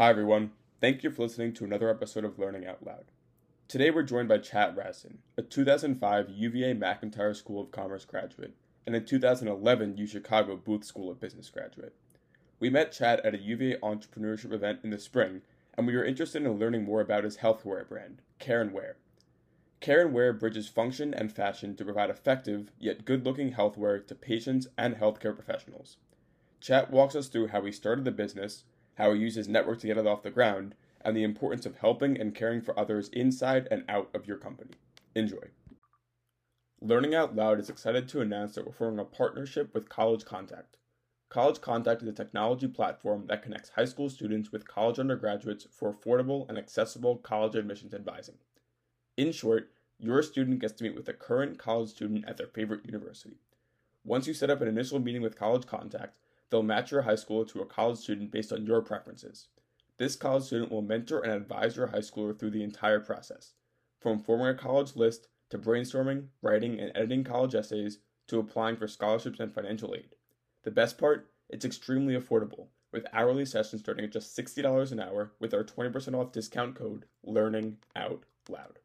Hi, everyone. Thank you for listening to another episode of Learning Out Loud. Today, we're joined by Chad Razdan, a 2005 UVA McIntire School of Commerce graduate and a 2011 U Chicago Booth School of Business graduate. We met Chad at a UVA entrepreneurship event in the spring, and we were interested in learning more about his healthwear brand, Care & Wear. Care & Wear bridges function and fashion to provide effective yet good-looking healthwear to patients and healthcare professionals. Chat walks us through how he started the business, how he used his network to get it off the ground, and the importance of helping and caring for others inside and out of your company. Enjoy. Learning Out Loud is excited to announce that we're forming a partnership with College Contact. College Contact is a technology platform that connects high school students with college undergraduates for affordable and accessible college admissions advising. In short, your student gets to meet with a current college student at their favorite university. Once you set up an initial meeting with College Contact, they'll match your high school to a college student based on your preferences. This college student will mentor and advise your high schooler through the entire process, from forming a college list to brainstorming, writing, and editing college essays to applying for scholarships and financial aid. The best part? It's extremely affordable, with hourly sessions starting at just $60 an hour with our 20% off discount code Learning Out Loud.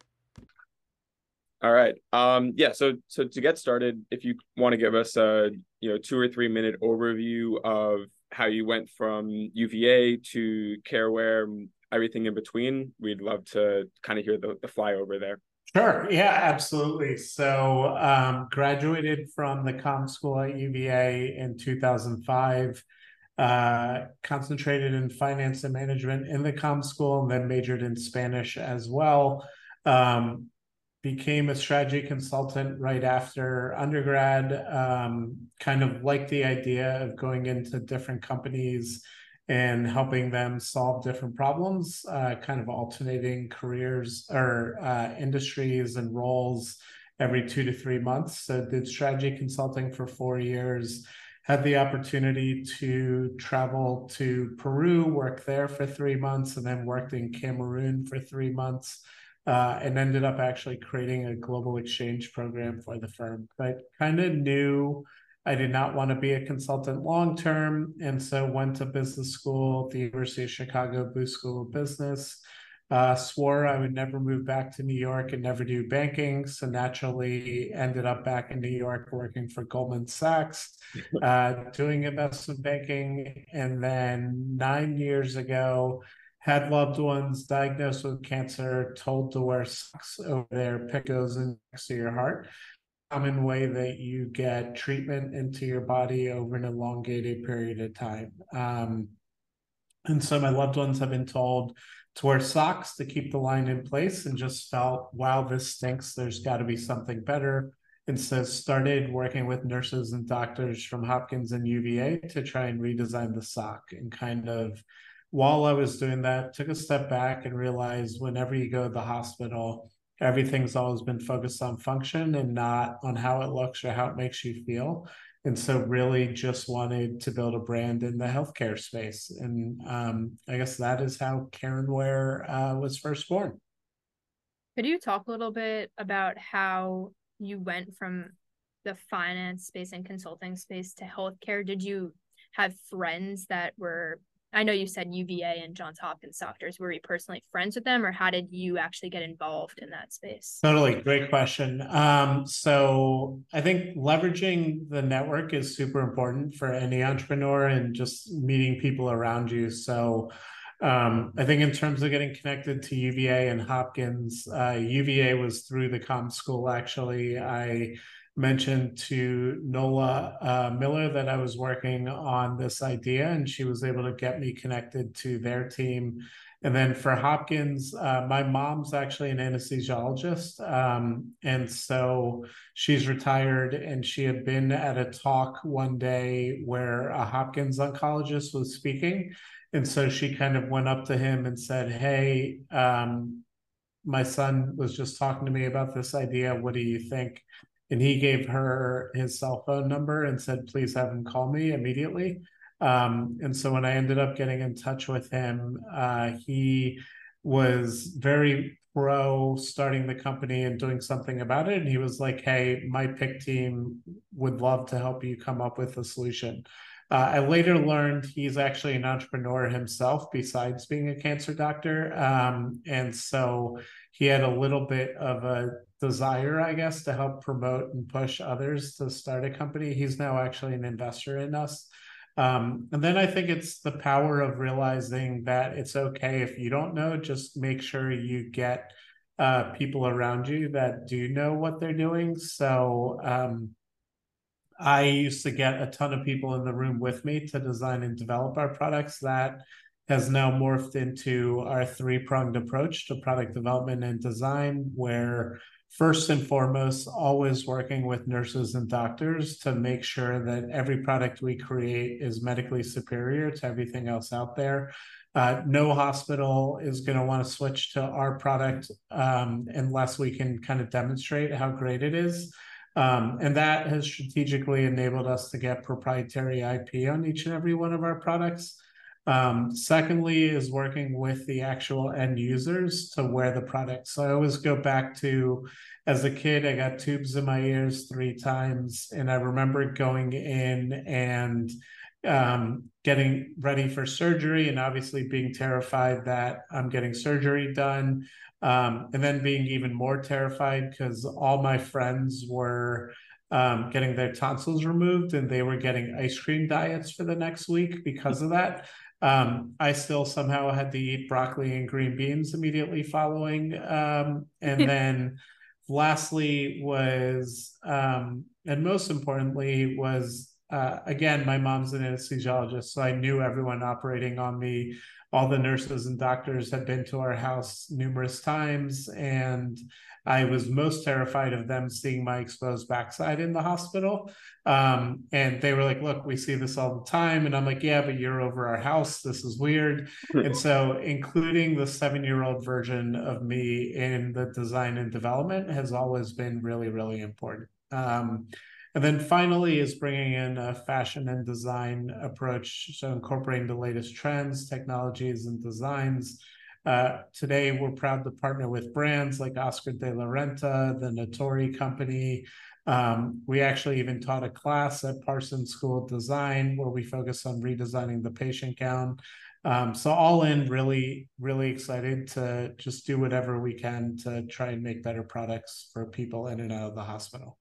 All right. Um, yeah. So, so to get started, if you want to give us a you know two or three minute overview of how you went from UVA to Care+Wear, everything in between, we'd love to kind of hear the, the flyover there. Sure. Yeah, absolutely. So, um, graduated from the com school at UVA in 2005. Uh, concentrated in finance and management in the com school, and then majored in Spanish as well. Um, became a strategy consultant right after undergrad. Um, kind of liked the idea of going into different companies and helping them solve different problems, uh, kind of alternating careers or uh, industries and roles every two to three months. So did strategy consulting for four years. Had the opportunity to travel to Peru, work there for three months, and then worked in Cameroon for three months uh, and ended up actually creating a global exchange program for the firm. But kind of knew I did not want to be a consultant long term, and so went to business school the University of Chicago Booth School of Business. Uh, swore I would never move back to New York and never do banking, so naturally ended up back in New York working for Goldman Sachs, uh, doing investment banking, and then nine years ago had loved ones diagnosed with cancer, told to wear socks over their PICC goes next to your heart. Common way that you get treatment into your body over an elongated period of time. Um, and so my loved ones have been told to wear socks to keep the line in place and just felt, wow, this stinks. There's got to be something better. And so started working with nurses and doctors from Hopkins and UVA to try and redesign the sock and kind of while I was doing that, took a step back and realized whenever you go to the hospital, everything's always been focused on function and not on how it looks or how it makes you feel. And so, really, just wanted to build a brand in the healthcare space. And um, I guess that is how Care & uh, was first born. Could you talk a little bit about how you went from the finance space and consulting space to healthcare? Did you have friends that were I know you said UVA and Johns Hopkins doctors. Were you personally friends with them, or how did you actually get involved in that space? Totally, great question. Um, so I think leveraging the network is super important for any entrepreneur and just meeting people around you. So um, I think in terms of getting connected to UVA and Hopkins, uh, UVA was through the com school. Actually, I mentioned to Nola uh, Miller that I was working on this idea, and she was able to get me connected to their team. And then for Hopkins, uh, my mom's actually an anesthesiologist. Um, and so she's retired, and she had been at a talk one day where a Hopkins oncologist was speaking. And so she kind of went up to him and said, Hey, um, my son was just talking to me about this idea. What do you think? And he gave her his cell phone number and said, please have him call me immediately. Um, and so when I ended up getting in touch with him, uh, he was very pro starting the company and doing something about it. And he was like, hey, my PICC team would love to help you come up with a solution. Uh, I later learned he's actually an entrepreneur himself, besides being a cancer doctor. Um, and so he had a little bit of a desire, I guess, to help promote and push others to start a company. He's now actually an investor in us. Um, and then I think it's the power of realizing that it's okay if you don't know, just make sure you get uh, people around you that do know what they're doing. So um, I used to get a ton of people in the room with me to design and develop our products. That has now morphed into our three pronged approach to product development and design, where first and foremost, always working with nurses and doctors to make sure that every product we create is medically superior to everything else out there. Uh, no hospital is going to want to switch to our product um, unless we can kind of demonstrate how great it is. Um, and that has strategically enabled us to get proprietary IP on each and every one of our products. Um, secondly, is working with the actual end users to wear the product. So I always go back to as a kid, I got tubes in my ears three times. And I remember going in and um, getting ready for surgery and obviously being terrified that I'm getting surgery done. Um, and then being even more terrified because all my friends were um, getting their tonsils removed and they were getting ice cream diets for the next week because of that. Um, I still somehow had to eat broccoli and green beans immediately following. Um, and then lastly was, um, and most importantly, was uh, again, my mom's an anesthesiologist, so I knew everyone operating on me. All the nurses and doctors had been to our house numerous times and i was most terrified of them seeing my exposed backside in the hospital. Um, and they were like look we see this all the time. And i'm like yeah but you're over our house. This is weird. And so including the seven year old version of me in the design and development has always been really really important. Um, and then finally is bringing in a fashion and design approach, so incorporating the latest trends, technologies, and designs. Uh, today, we're proud to partner with brands like Oscar de la Renta, the Natori Company. Um, we actually even taught a class at Parsons School of Design where we focus on redesigning the patient gown. Um, so all in, really, really excited to just do whatever we can to try and make better products for people in and out of the hospital.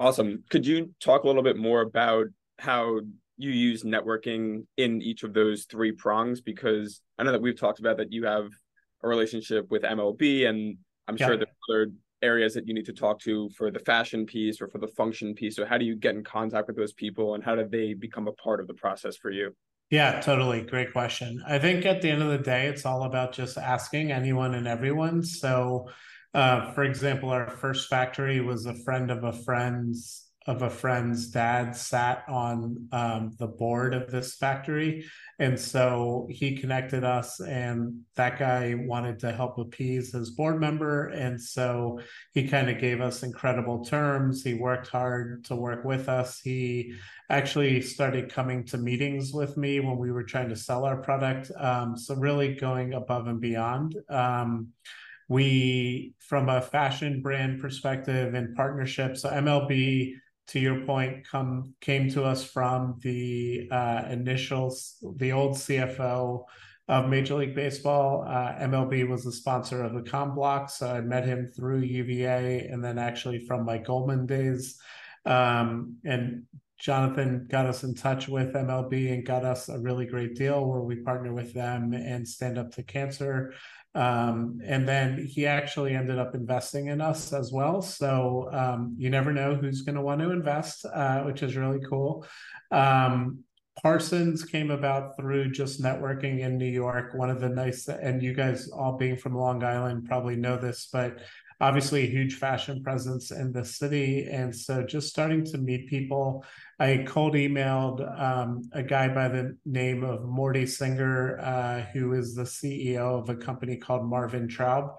Awesome. Could you talk a little bit more about how you use networking in each of those three prongs? Because I know that we've talked about that you have a relationship with MLB, and I'm yeah. sure there are other areas that you need to talk to for the fashion piece or for the function piece. So, how do you get in contact with those people, and how do they become a part of the process for you? Yeah, totally. Great question. I think at the end of the day, it's all about just asking anyone and everyone. So, uh, for example, our first factory was a friend of a friend's of a friend's dad sat on um, the board of this factory, and so he connected us. And that guy wanted to help appease his board member, and so he kind of gave us incredible terms. He worked hard to work with us. He actually started coming to meetings with me when we were trying to sell our product. Um, so really going above and beyond. Um, we from a fashion brand perspective and partnership so mlb to your point come came to us from the uh, initial the old cfo of major league baseball. Uh, mlb was the sponsor of the com block so i met him through uva and then actually from my goldman days. Um, and jonathan got us in touch with mlb and got us a really great deal where we partner with them and stand up to cancer um, and then he actually ended up investing in us as well. So um, you never know who's going to want to invest, uh, which is really cool. Um, Parsons came about through just networking in New York. One of the nice, and you guys all being from Long Island probably know this, but obviously a huge fashion presence in the city. And so just starting to meet people. I cold emailed um, a guy by the name of Morty Singer, uh, who is the CEO of a company called Marvin Traub.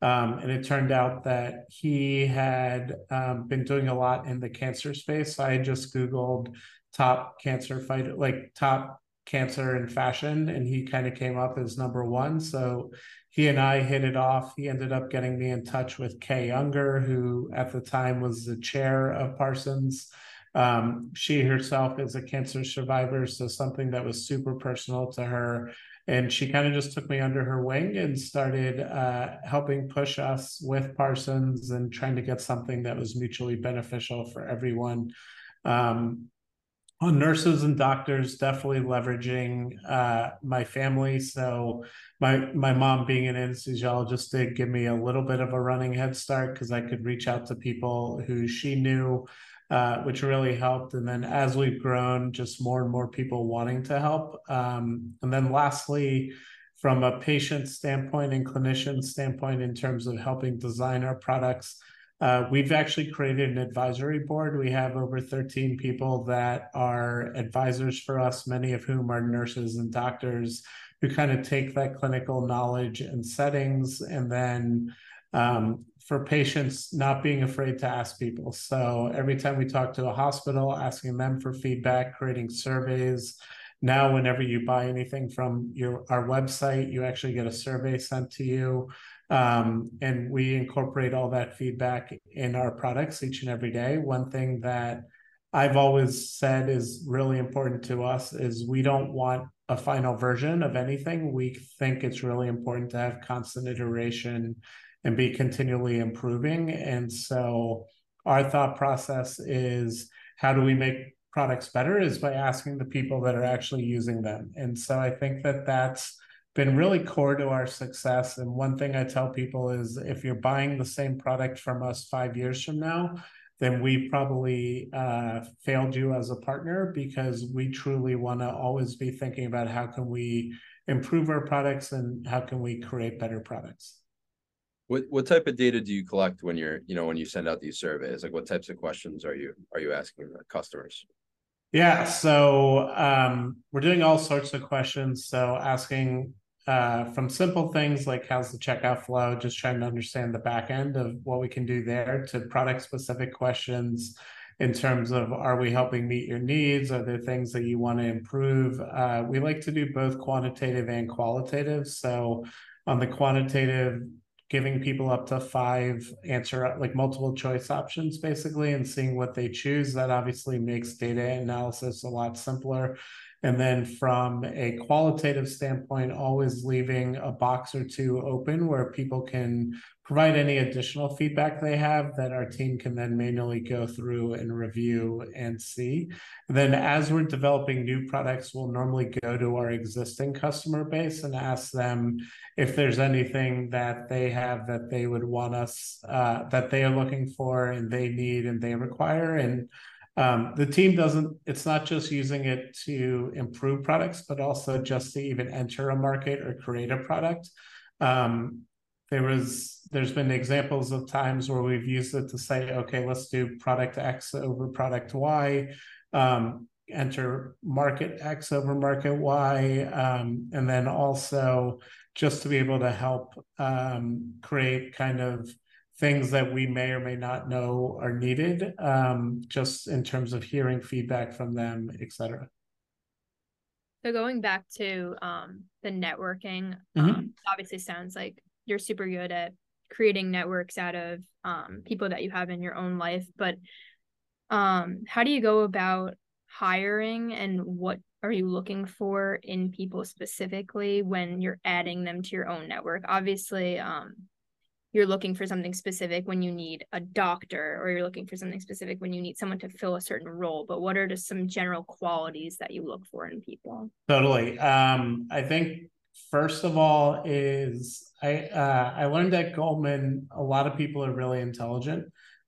Um, and it turned out that he had um, been doing a lot in the cancer space. So I just Googled top cancer fight, like top cancer and fashion, and he kind of came up as number one. So he and I hit it off. He ended up getting me in touch with Kay Unger, who at the time was the chair of Parsons. Um, she herself is a cancer survivor, so something that was super personal to her. And she kind of just took me under her wing and started uh, helping push us with Parsons and trying to get something that was mutually beneficial for everyone. Um, on nurses and doctors definitely leveraging uh, my family so my my mom being an anesthesiologist did give me a little bit of a running head start because i could reach out to people who she knew uh, which really helped and then as we've grown just more and more people wanting to help um, and then lastly from a patient standpoint and clinician standpoint in terms of helping design our products uh, we've actually created an advisory board. We have over 13 people that are advisors for us, many of whom are nurses and doctors who kind of take that clinical knowledge and settings and then um, for patients not being afraid to ask people. So every time we talk to a hospital, asking them for feedback, creating surveys. Now, whenever you buy anything from your our website, you actually get a survey sent to you. Um, and we incorporate all that feedback in our products each and every day. One thing that I've always said is really important to us is we don't want a final version of anything. We think it's really important to have constant iteration and be continually improving. And so our thought process is how do we make products better is by asking the people that are actually using them. And so I think that that's been really core to our success. And one thing I tell people is if you're buying the same product from us five years from now, then we probably uh, failed you as a partner because we truly want to always be thinking about how can we improve our products and how can we create better products. What what type of data do you collect when you're you know when you send out these surveys? Like what types of questions are you are you asking the customers? Yeah, so um, we're doing all sorts of questions. So asking uh, from simple things like how's the checkout flow, just trying to understand the back end of what we can do there, to product specific questions in terms of are we helping meet your needs? Are there things that you want to improve? Uh, we like to do both quantitative and qualitative. So on the quantitative, giving people up to five answer like multiple choice options basically and seeing what they choose that obviously makes data analysis a lot simpler. And then from a qualitative standpoint, always leaving a box or two open where people can provide any additional feedback they have that our team can then manually go through and review and see. And then as we're developing new products, we'll normally go to our existing customer base and ask them if there's anything that they have that they would want us, uh, that they are looking for and they need and they require. And um, the team doesn't, it's not just using it to improve products, but also just to even enter a market or create a product. Um, there was, there's been examples of times where we've used it to say, okay, let's do product X over product Y, um, enter market X over market Y, um, and then also just to be able to help um, create kind of things that we may or may not know are needed, um, just in terms of hearing feedback from them, et cetera. So going back to um, the networking, mm-hmm. um, obviously sounds like you're super good at creating networks out of um, people that you have in your own life. But um, how do you go about hiring, and what are you looking for in people specifically when you're adding them to your own network? Obviously, um, you're looking for something specific when you need a doctor or you're looking for something specific when you need someone to fill a certain role but what are just some general qualities that you look for in people totally um, i think first of all is i uh, i learned at goldman a lot of people are really intelligent.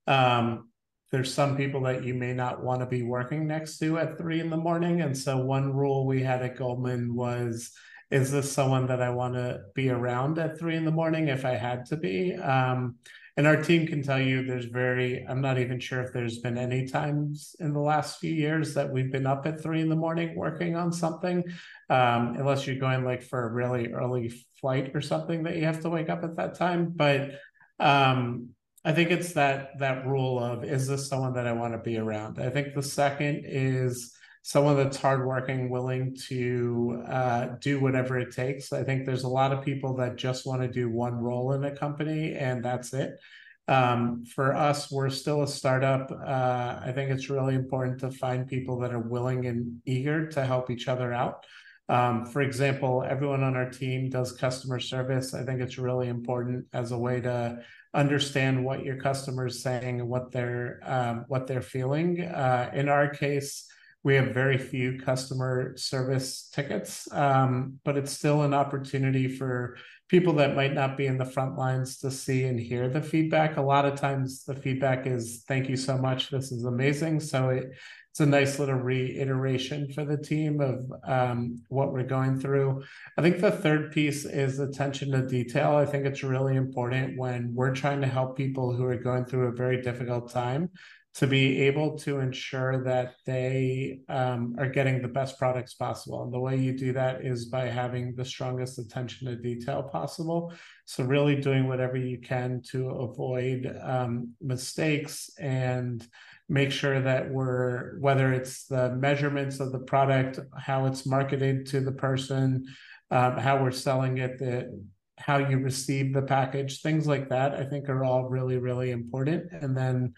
Um, there's some people that you may not want to be working next to at three in the morning. And so one rule we had at goldman was is this someone that I want to be around at three in the morning if I had to be? Um, and our team can tell you there's very, I'm not even sure if there's been any times in the last few years that we've been up at three in the morning working on something, um, unless you're going like for a really early flight or something that you have to wake up at that time. But um, I think it's that that rule of is this someone that I want to be around? I think the second is someone that's hardworking, willing to uh, do whatever it takes. I think there's a lot of people that just want to do one role in a company and that's it. Um, for us, we're still a startup. Uh, I think it's really important to find people that are willing and eager to help each other out. Um, for example, everyone on our team does customer service. I think it's really important as a way to understand what your customers saying what they're um, what they're feeling. Uh, in our case, we have very few customer service tickets, um, but it's still an opportunity for people that might not be in the front lines to see and hear the feedback. A lot of times, the feedback is "Thank you so much. This is amazing." So it it's a nice little reiteration for the team of um, what we're going through. I think the third piece is attention to detail. I think it's really important when we're trying to help people who are going through a very difficult time to be able to ensure that they um, are getting the best products possible. And the way you do that is by having the strongest attention to detail possible. So, really doing whatever you can to avoid um, mistakes and make sure that we're whether it's the measurements of the product how it's marketed to the person um, how we're selling it the how you receive the package things like that i think are all really really important. And then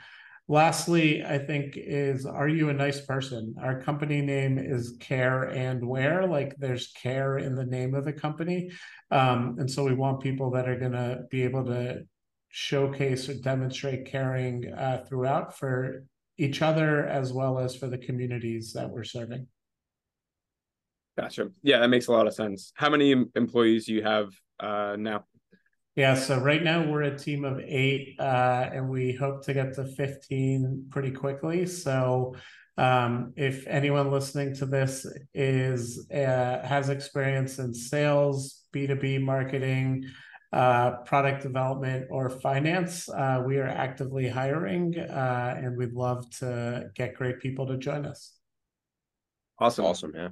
lastly i think is are you a nice person? Our company name is care and wear like there's care in the name of the company. Um, and so we want people that are going to be able to showcase or demonstrate caring uh, throughout for each other as well as for the communities that we're serving. Gotcha. Yeah, that makes a lot of sense. How many employees do you have uh, now? Yeah, so right now we're a team of eight, uh, and we hope to get to 15 pretty quickly. So, um, if anyone listening to this is uh, has experience in sales, B2B marketing, uh, product development or finance, uh, we are actively hiring uh, and we'd love to get great people to join us. Awesome. Awesome. Yeah.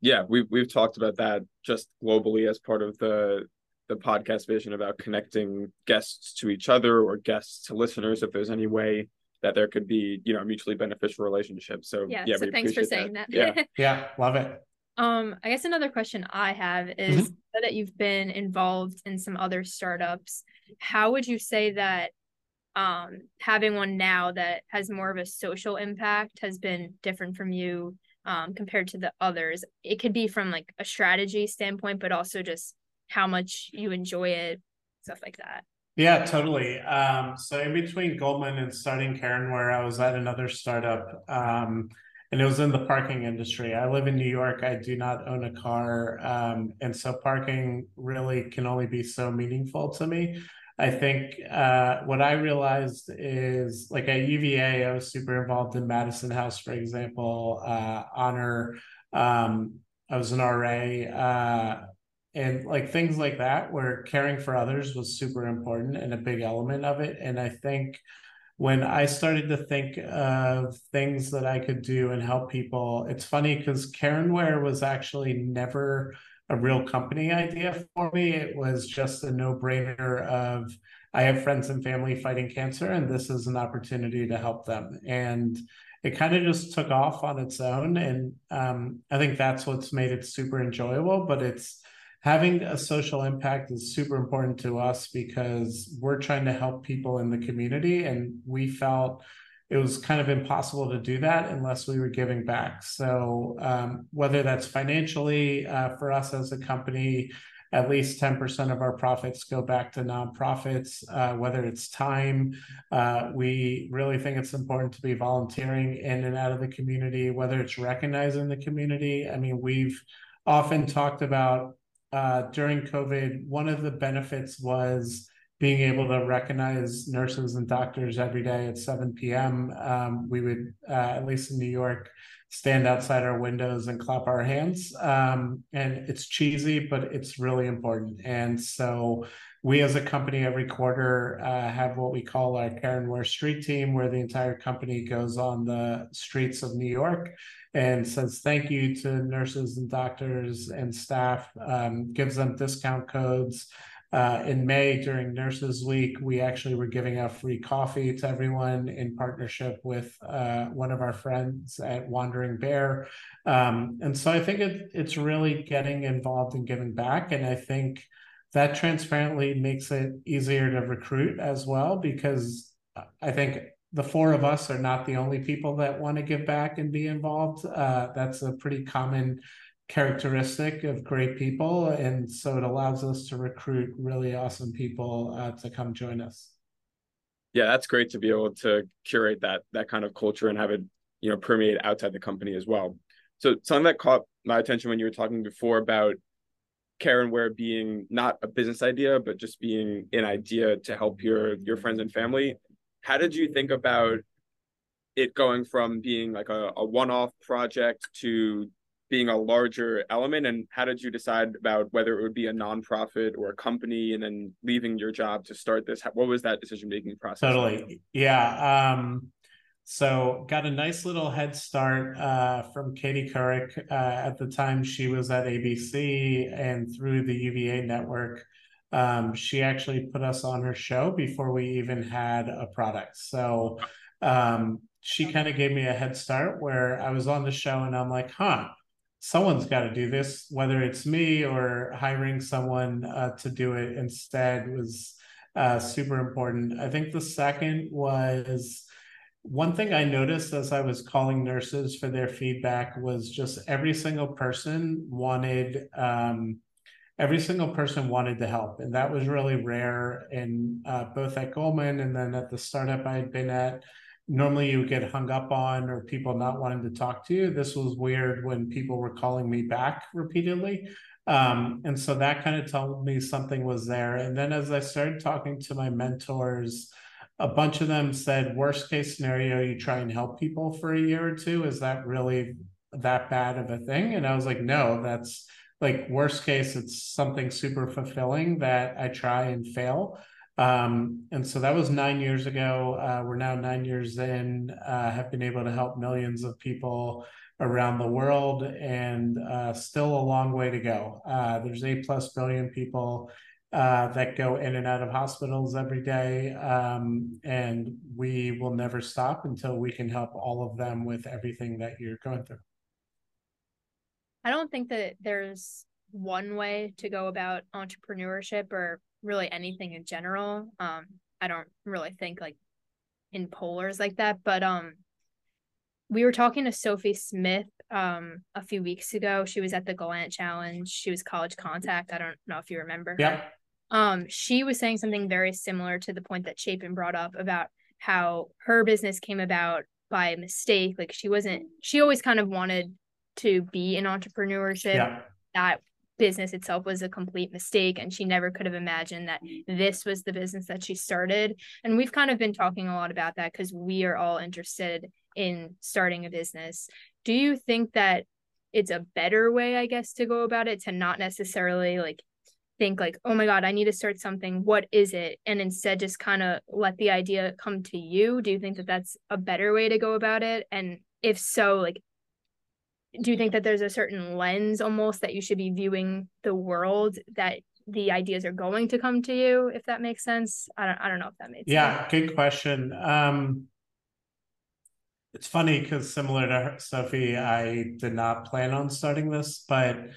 Yeah. We've, we've talked about that just globally as part of the, the podcast vision about connecting guests to each other or guests to listeners. If there's any way that there could be, you know, mutually beneficial relationships. So yeah, yeah so thanks for saying that. that. Yeah. yeah. Love it. Um, I guess another question I have is mm-hmm. that you've been involved in some other startups. How would you say that um, having one now that has more of a social impact has been different from you um, compared to the others? It could be from like a strategy standpoint, but also just how much you enjoy it, stuff like that. Yeah, totally. Um, so in between Goldman and starting Care & Wear, I was at another startup. Um, and it was in the parking industry. I live in New York. I do not own a car, um, and so parking really can only be so meaningful to me. I think uh, what I realized is like at UVA, I was super involved in Madison House, for example, uh, honor. Um, I was an RA. Uh, and like things like that, where caring for others was super important and a big element of it. And I think when I started to think of things that I could do and help people, it's funny because Care & Wear was actually never a real company idea for me. It was just a no brainer of I have friends and family fighting cancer, and this is an opportunity to help them. And it kind of just took off on its own. And um, I think that's what's made it super enjoyable. But it's having a social impact is super important to us because we're trying to help people in the community and we felt it was kind of impossible to do that unless we were giving back so um, whether that's financially uh, for us as a company at least 10% of our profits go back to nonprofits, uh, whether it's time. Uh, we really think it's important to be volunteering in and out of the community, whether it's recognizing the community. I mean, we've often talked about uh, during COVID, one of the benefits was being able to recognize nurses and doctors every day at 7 p.m. Um, we would, uh, at least in New York, stand outside our windows and clap our hands. Um, and it's cheesy, but it's really important. And so we as a company every quarter uh, have what we call our Care & Wear Street Team, where the entire company goes on the streets of New York and says thank you to nurses and doctors and staff, um, gives them discount codes. Uh, in May during Nurses Week, we actually were giving out free coffee to everyone in partnership with uh, one of our friends at Wandering Bear. Um, and so I think it, it's really getting involved in giving back. And I think that transparently makes it easier to recruit as well because I think the four of us are not the only people that want to give back and be involved. Uh, that's a pretty common characteristic of great people. And so it allows us to recruit really awesome people uh, to come join us. Yeah, that's great to be able to curate that that kind of culture and have it, you know, permeate outside the company as well. So something that caught my attention when you were talking before about care and Wear being not a business idea, but just being an idea to help your your friends and family. How did you think about it going from being like a, a one-off project to being a larger element and how did you decide about whether it would be a nonprofit or a company and then leaving your job to start this what was that decision making process totally like? yeah um so got a nice little head start uh, from Katie Couric. Uh, at the time, she was at ABC and through the UVA network. Um, she actually put us on her show before we even had a product. So um, she kind of gave me a head start where I was on the show and I'm like, huh, someone's got to do this, whether it's me or hiring someone uh, to do it instead was uh, super important. I think the second was one thing I noticed as I was calling nurses for their feedback was just every single person wanted um, every single person wanted to help, and that was really rare. In uh, both at Goldman and then at the startup I had been at, normally you would get hung up on or people not wanting to talk to you. This was weird when people were calling me back repeatedly. Um, and so that kind of told me something was there. And then as I started talking to my mentors a bunch of them said worst case scenario you try and help people for a year or two is that really that bad of a thing and i was like no that's like worst case it's something super fulfilling that i try and fail um, and so that was nine years ago uh, we're now nine years in uh, have been able to help millions of people around the world and uh, still a long way to go uh, there's 8 plus billion people uh, that go in and out of hospitals every day. Um, and we will never stop until we can help all of them with everything that you're going through. I don't think that there's one way to go about entrepreneurship or really anything in general. Um, I don't really think like in polars like that, but um, we were talking to Sophie Smith um a few weeks ago. She was at the Galant Challenge. She was college contact. I don't know if you remember. Yeah um, she was saying something very similar to the point that Chapin brought up about how her business came about by mistake. Like she wasn't, she always kind of wanted to be in entrepreneurship. Yeah. That business itself was a complete mistake and she never could have imagined that this was the business that she started. And we've kind of been talking a lot about that because we are all interested in starting a business. Do you think that it's a better way i guess to go about it to not necessarily like think like oh my god i need to start something. What is it? And instead just kind of let the idea come to you? Do you think that that's a better way to go about it? And if so like do you think that there's a certain lens almost that you should be viewing the world that the ideas are going to come to you if that makes sense i don't, I don't know if that makes sense. yeah sense. good question um it's funny because similar to sophie i did not plan on starting this but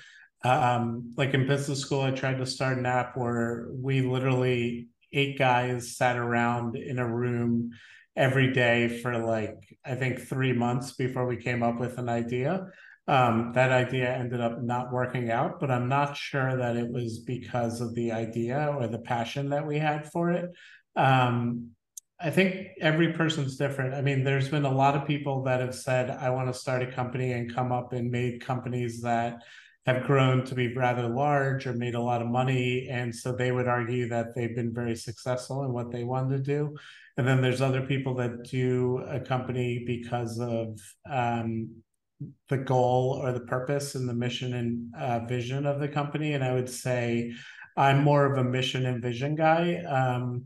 um, like in business school, I tried to start an app where we literally eight guys sat around in a room every day for like I think three months before we came up with an idea. Um, that idea ended up not working out, but I'm not sure that it was because of the idea or the passion that we had for it. Um, I think every person's different. I mean, there's been a lot of people that have said, I want to start a company and come up and made companies that have grown to be rather large or made a lot of money. And so they would argue that they've been very successful in what they wanted to do. And then there's other people that do a company because of um, the goal or the purpose and the mission and uh, vision of the company. And I would say I'm more of a mission and vision guy. Um,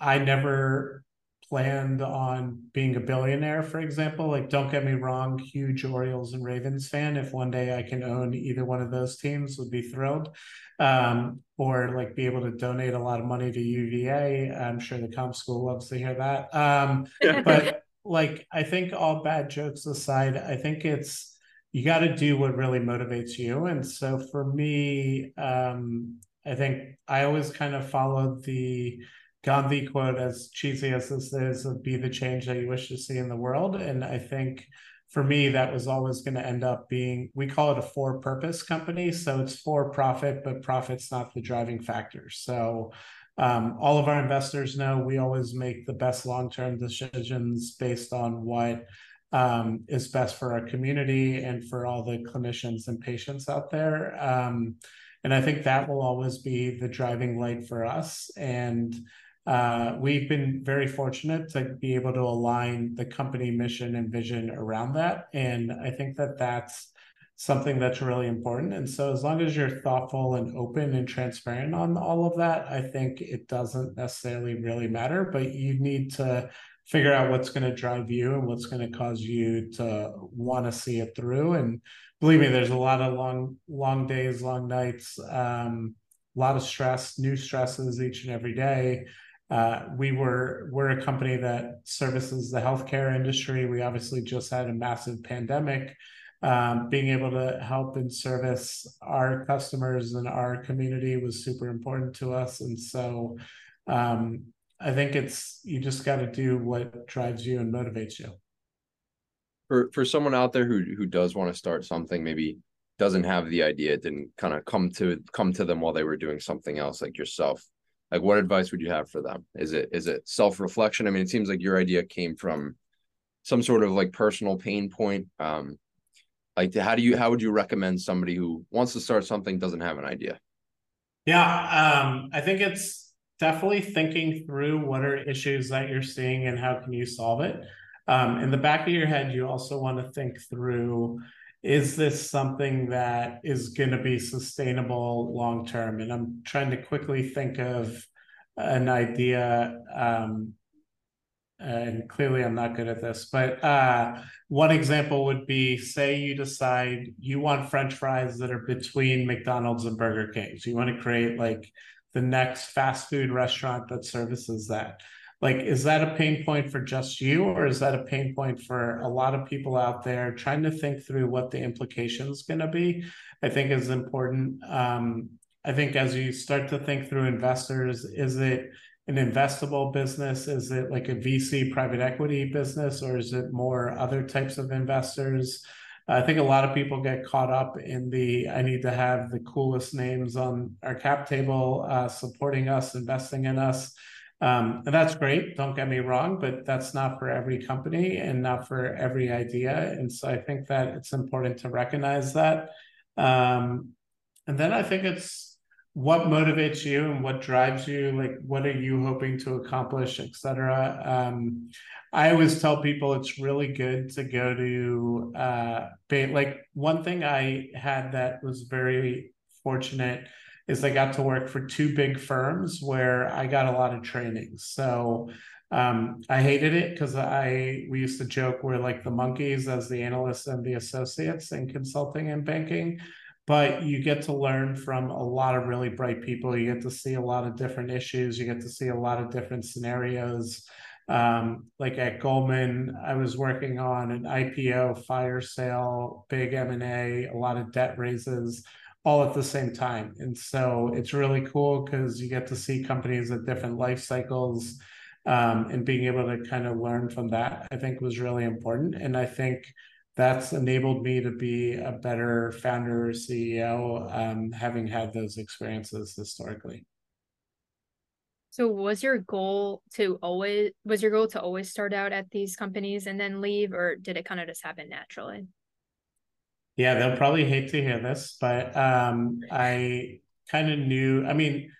I never planned on being a billionaire, for example. Like, don't get me wrong, huge Orioles and Ravens fan. If one day I can own either one of those teams, would be thrilled. Um, or like be able to donate a lot of money to UVA. I'm sure the comp school loves to hear that. Um, but like, I think all bad jokes aside, I think it's you got to do what really motivates you. And so for me, um, I think I always kind of followed the Gandhi quote, as cheesy as this is, of be the change that you wish to see in the world. And I think for me, that was always going to end up being, we call it a for purpose company. So it's for profit, but profit's not the driving factor. So um, all of our investors know we always make the best long term decisions based on what um, is best for our community and for all the clinicians and patients out there. Um, and I think that will always be the driving light for us. And uh, we've been very fortunate to be able to align the company mission and vision around that. And I think that that's something that's really important. And so, as long as you're thoughtful and open and transparent on all of that, I think it doesn't necessarily really matter, but you need to figure out what's going to drive you and what's going to cause you to want to see it through. And believe me, there's a lot of long, long days, long nights, um, a lot of stress, new stresses each and every day. Uh, we were we're a company that services the healthcare industry. We obviously just had a massive pandemic. Um, being able to help and service our customers and our community was super important to us, and so um, I think it's you just got to do what drives you and motivates you. For for someone out there who who does want to start something, maybe doesn't have the idea, didn't kind of come to come to them while they were doing something else, like yourself. Like, what advice would you have for them? Is it is it self reflection? I mean, it seems like your idea came from some sort of like personal pain point. Um, like, how do you how would you recommend somebody who wants to start something doesn't have an idea? Yeah, um, I think it's definitely thinking through what are issues that you're seeing and how can you solve it. Um, in the back of your head, you also want to think through is this something that is going to be sustainable long term? And I'm trying to quickly think of an idea. Um, and clearly, I'm not good at this, but uh, one example would be say you decide you want French fries that are between McDonald's and Burger King. So you want to create like the next fast food restaurant that services that like is that a pain point for just you or is that a pain point for a lot of people out there trying to think through what the implications going to be i think is important um, i think as you start to think through investors is it an investable business is it like a vc private equity business or is it more other types of investors I think a lot of people get caught up in the I need to have the coolest names on our cap table uh, supporting us, investing in us. Um, and that's great. Don't get me wrong, but that's not for every company and not for every idea. And so I think that it's important to recognize that. Um, and then I think it's what motivates you and what drives you. Like, what are you hoping to accomplish, et cetera. Um, I always tell people it's really good to go to uh like one thing I had that was very fortunate is I got to work for two big firms where I got a lot of training. So um, I hated it because I we used to joke we're like the monkeys as the analysts and the associates in consulting and banking. But you get to learn from a lot of really bright people. You get to see a lot of different issues. You get to see a lot of different scenarios. Um, like at Goldman, I was working on an IPO, fire sale, big M and A, a lot of debt raises, all at the same time. And so it's really cool because you get to see companies at different life cycles, um, and being able to kind of learn from that. I think was really important, and I think that's enabled me to be a better founder CEO, um, having had those experiences historically. So was your goal to always was your goal to always start out at these companies and then leave or did it kind of just happen naturally? Yeah, they'll probably hate to hear this, but um I kind of knew, I mean,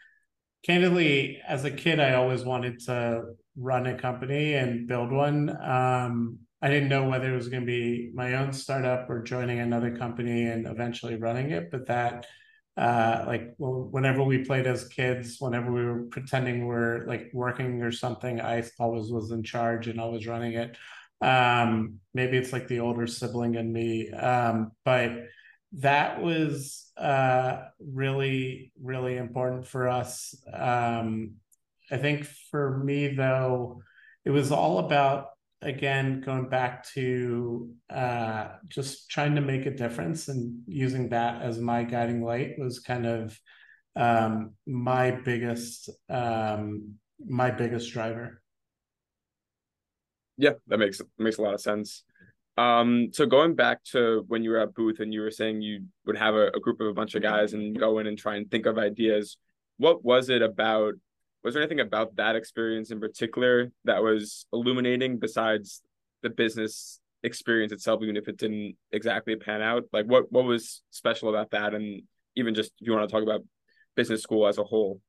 candidly as a kid I always wanted to run a company and build one. Um I didn't know whether it was going to be my own startup or joining another company and eventually running it, but that uh like well, whenever we played as kids whenever we were pretending we we're like working or something i always was in charge and always running it. Um maybe it's like the older sibling in me um but that was uh really really important for us. Um i think for me though it was all about again going back to uh, just trying to make a difference and using that as my guiding light was kind of um, my biggest um, my biggest driver. Yeah, that makes makes a lot of sense. Um, so going back to when you were at Booth and you were saying you would have a, a group of a bunch of guys and go in and try and think of ideas, what was it about? Was there anything about that experience in particular that was illuminating besides the business experience itself, even if it didn't exactly pan out? Like what what was special about that? And even just if you want to talk about business school as a whole.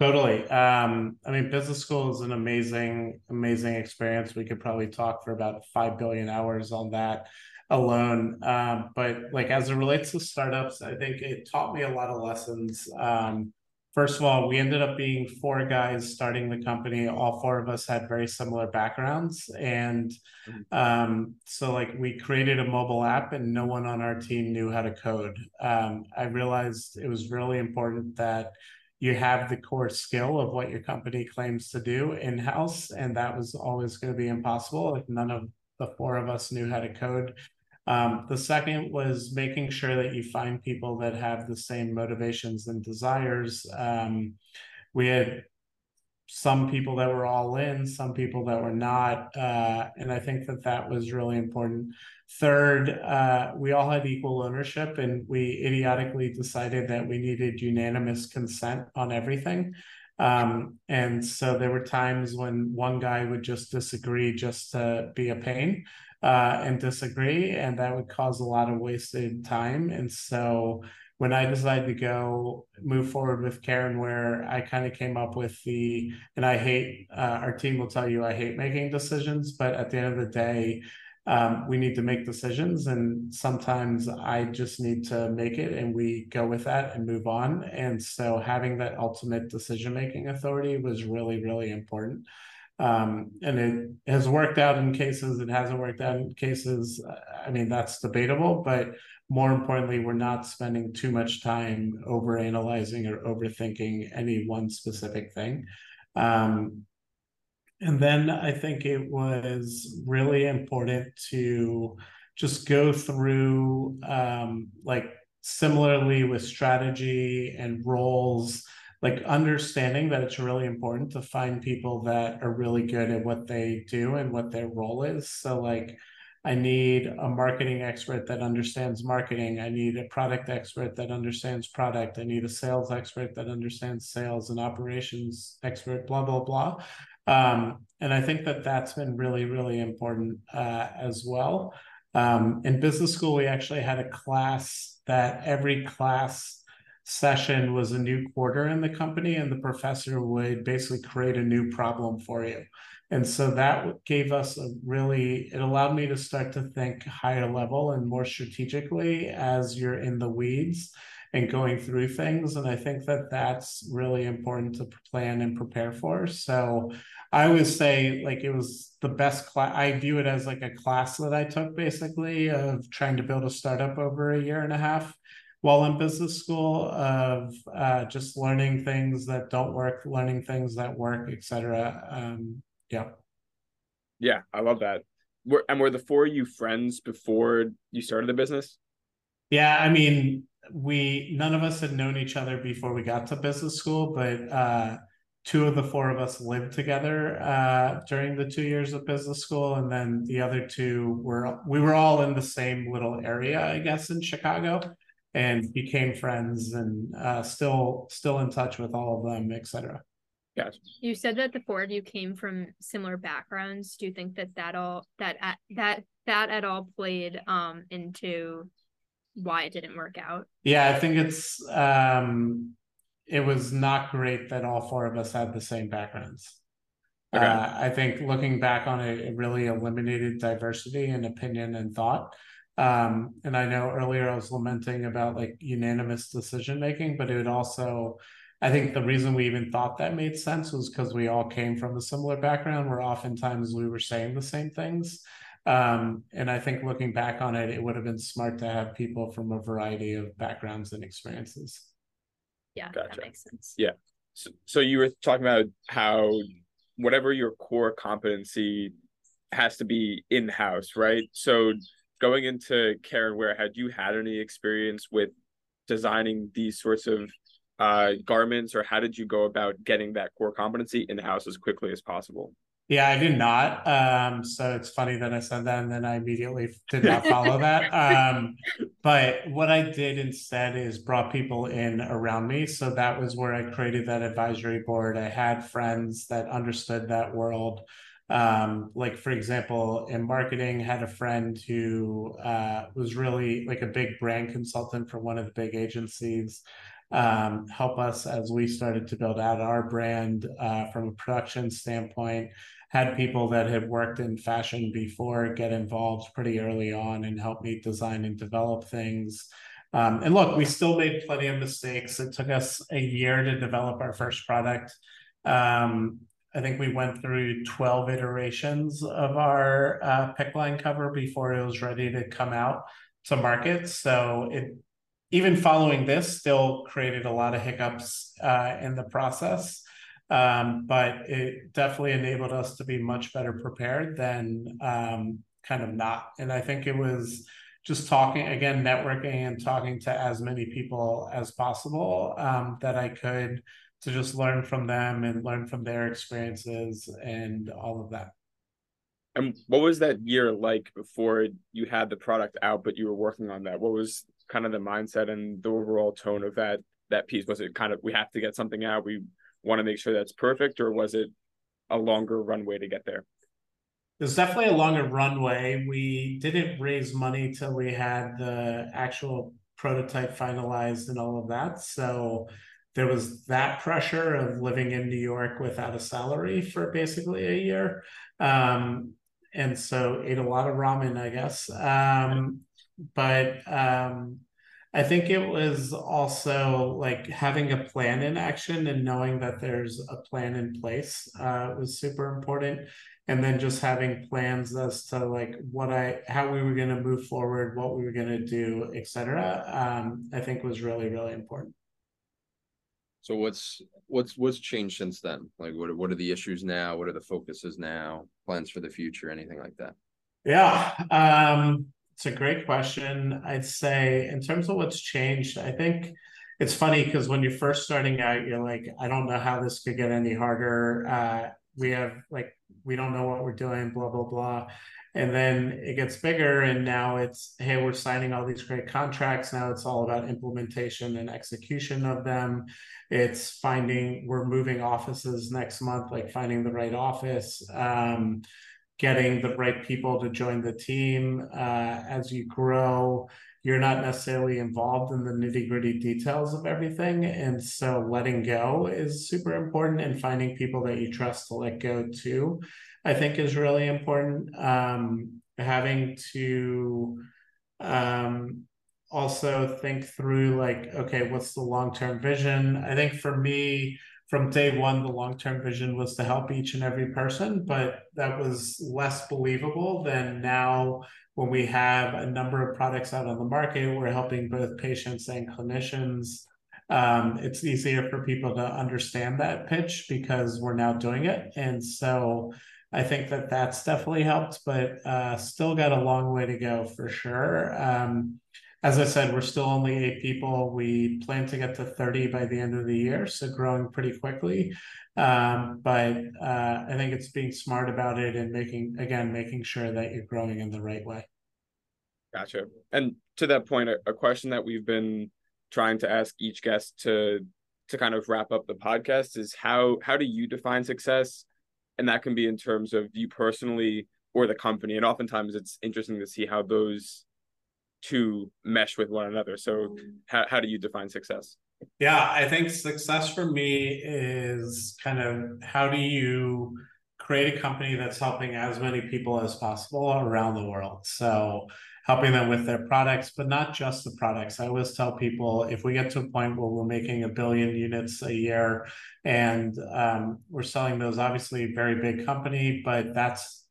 Totally. Um, I mean, business school is an amazing, amazing experience. We could probably talk for about five billion hours on that alone. Um, but like as it relates to startups, I think it taught me a lot of lessons. Um, first of all, we ended up being four guys starting the company. All four of us had very similar backgrounds. And mm-hmm. um, so, like, we created a mobile app, and no one on our team knew how to code. Um, I realized it was really important that you have the core skill of what your company claims to do in house, and that was always going to be impossible. Like none of the four of us knew how to code. Um, the second was making sure that you find people that have the same motivations and desires. Um, we had some people that were all in, some people that were not. Uh, and I think that that was really important. Third, uh, we all had equal ownership, and we idiotically decided that we needed unanimous consent on everything. Um, and so there were times when one guy would just disagree just to be a pain uh, and disagree, and that would cause a lot of wasted time. And so when I decided to go move forward with Care+Wear, I kind of came up with the, and I hate, uh, our team will tell you I hate making decisions, but at the end of the day, um, we need to make decisions. And sometimes I just need to make it and we go with that and move on. And so having that ultimate decision making authority was really, really important. Um, and it has worked out in cases, it hasn't worked out in cases. I mean, that's debatable, but more importantly, we're not spending too much time over analyzing or overthinking any one specific thing. Um, and then I think it was really important to just go through, um, like, similarly with strategy and roles, like understanding that it's really important to find people that are really good at what they do and what their role is. So, like, I need a marketing expert that understands marketing. I need a product expert that understands product. I need a sales expert that understands sales and operations expert, blah, blah, blah. Um, and I think that that's been really, really important uh, as well. Um, in business school, we actually had a class that every class session was a new quarter in the company, and the professor would basically create a new problem for you. And so that gave us a really, it allowed me to start to think higher level and more strategically as you're in the weeds and going through things. And I think that that's really important to plan and prepare for. So I would say like it was the best class. I view it as like a class that I took basically of trying to build a startup over a year and a half while in business school of uh, just learning things that don't work, learning things that work, etc. Um, yeah. Yeah, I love that. Were, and were the four of you friends before you started the business? Yeah, I mean, we none of us had known each other before we got to business school, but uh, two of the four of us lived together uh, during the two years of business school, and then the other two were we were all in the same little area, I guess, in Chicago, and became friends and uh, still still in touch with all of them, etc. Gotcha. You said that the four of you came from similar backgrounds. Do you think that that all that that that at all played um into why it didn't work out? Yeah, I think it's um it was not great that all four of us had the same backgrounds. Okay. Uh, I think looking back on it, it really eliminated diversity in opinion and thought. Um, and I know earlier I was lamenting about like unanimous decision making, but it would also I think the reason we even thought that made sense was because we all came from a similar background where oftentimes we were saying the same things. Um, and I think looking back on it, it would have been smart to have people from a variety of backgrounds and experiences. Yeah, gotcha. that makes sense. Yeah. So, so you were talking about how whatever your core competency has to be in house, right? So going into Care+Wear, had you had any experience with designing these sorts of uh, garments, or how did you go about getting that core competency in house as quickly as possible? Yeah, I did not. Um, so it's funny that I said that and then I immediately did not follow that. Um, but what I did instead is brought people in around me. So that was where I created that advisory board. I had friends that understood that world. Um, like for example, in marketing, had a friend who uh, was really like a big brand consultant for one of the big agencies um, help us as we started to build out our brand uh, from a production standpoint had people that had worked in fashion before get involved pretty early on and help me design and develop things. Um, and look, we still made plenty of mistakes. It took us a year to develop our first product. Um, I think we went through 12 iterations of our uh, PICC line cover before it was ready to come out to market. So it even following this still created a lot of hiccups uh, in the process. Um, but it definitely enabled us to be much better prepared than um, kind of not. And I think it was just talking again, networking and talking to as many people as possible um, that I could to just learn from them and learn from their experiences and all of that. And what was that year like before you had the product out, but you were working on that? What was kind of the mindset and the overall tone of that that piece? Was it kind of we have to get something out, we want to make sure that's perfect, or was it a longer runway to get there? There's definitely a longer runway. We didn't raise money till we had the actual prototype finalized and all of that. So there was that pressure of living in New York without a salary for basically a year. Um, and so ate a lot of ramen, I guess. Um, but um, I think it was also like having a plan in action and knowing that there's a plan in place uh, was super important. And then just having plans as to like what I, how we were going to move forward, what we were going to do, etc. Um, I think was really, really important. So what's what's what's changed since then? Like what what are the issues now? What are the focuses now? Plans for the future? Anything like that? Yeah. Um, it's a great question. I'd say in terms of what's changed, I think it's funny because when you're first starting out, you're like, I don't know how this could get any harder. Uh, we have like we don't know what we're doing, blah blah blah. And then it gets bigger, and now it's hey, we're signing all these great contracts. Now it's all about implementation and execution of them. It's finding we're moving offices next month, like finding the right office. Um, getting the right people to join the team uh, as you grow you're not necessarily involved in the nitty gritty details of everything and so letting go is super important and finding people that you trust to let go to, i think is really important. Um, having to um, also think through like okay what's the long term vision? I think for me from day one, the long term vision was to help each and every person, but that was less believable than now when we have a number of products out on the market. We're helping both patients and clinicians. Um, it's easier for people to understand that pitch because we're now doing it. And so I think that that's definitely helped, but uh, still got a long way to go for sure. Um, as I said, we're still only eight people. We plan to get to 30 by the end of the year, so growing pretty quickly. Um, but uh, I think it's being smart about it and making, again, making sure that you're growing in the right way. Gotcha. And to that point, a, a question that we've been trying to ask each guest to to kind of wrap up the podcast is how how do you define success? And that can be in terms of you personally or the company. And oftentimes it's interesting to see how those two mesh with one another. So how, how do you define success? Yeah, I think success for me is kind of how do you create a company that's helping as many people as possible around the world. So helping them with their products, but not just the products. I always tell people if we get to a point where we're making a billion units a year and um, we're selling those, obviously very big company, but that's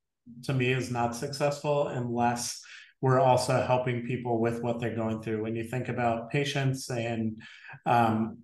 to me is not successful unless we're also helping people with what they're going through. When you think about patients and um,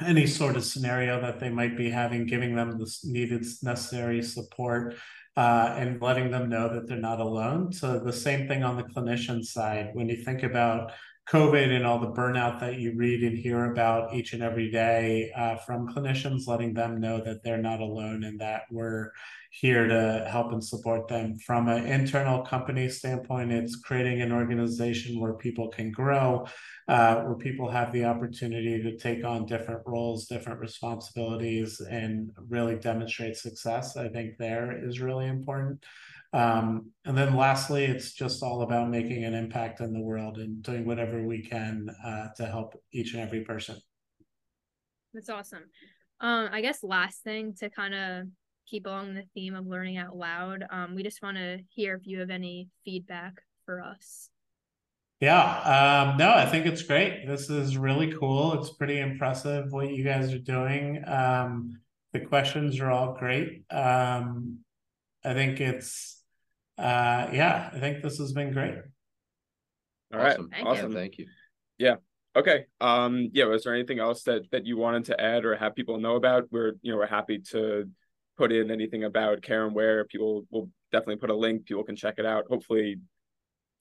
any sort of scenario that they might be having, giving them the needed necessary support uh, and letting them know that they're not alone. So the same thing on the clinician side. When you think about COVID and all the burnout that you read and hear about each and every day uh, from clinicians, letting them know that they're not alone and that we're here to help and support them. From an internal company standpoint, it's creating an organization where people can grow, uh, where people have the opportunity to take on different roles, different responsibilities, and really demonstrate success. I think there is really important. Um, and then lastly, it's just all about making an impact in the world and doing whatever we can uh, to help each and every person. That's awesome. Um, I guess last thing to kind of keep along the theme of learning out loud, um, we just want to hear if you have any feedback for us. Yeah, um, no, I think it's great. This is really cool. It's pretty impressive what you guys are doing. Um, the questions are all great. Um, I think it's uh, yeah, I think this has been great. All right, awesome. Thank awesome. you. Thank you. Yeah. Okay. Um. Yeah. Was there anything else that that you wanted to add or have people know about? We're you know we're happy to put in anything about care and wear. People will definitely put a link. People can check it out. Hopefully,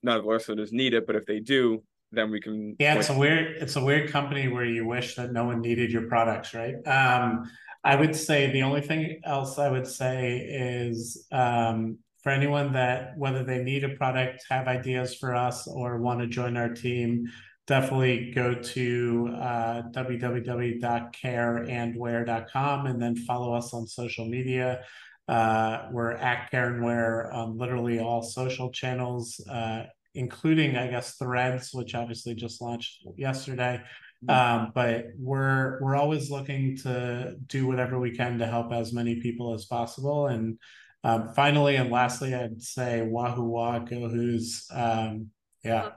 none of the listeners need it, but if they do, then we can. Yeah, it's a weird it's a weird company where you wish that no one needed your products, right? Um, I would say the only thing else I would say is um, for anyone that whether they need a product, have ideas for us, or want to join our team, definitely go to uh, www.careandwear.com and then follow us on social media. Uh, we're at Care and Wear on literally all social channels, uh, including, I guess, Threads, which obviously just launched yesterday. Um, but we're we're always looking to do whatever we can to help as many people as possible. And um, finally and lastly, I'd say Wahoowa Go Hoos. Um, yeah,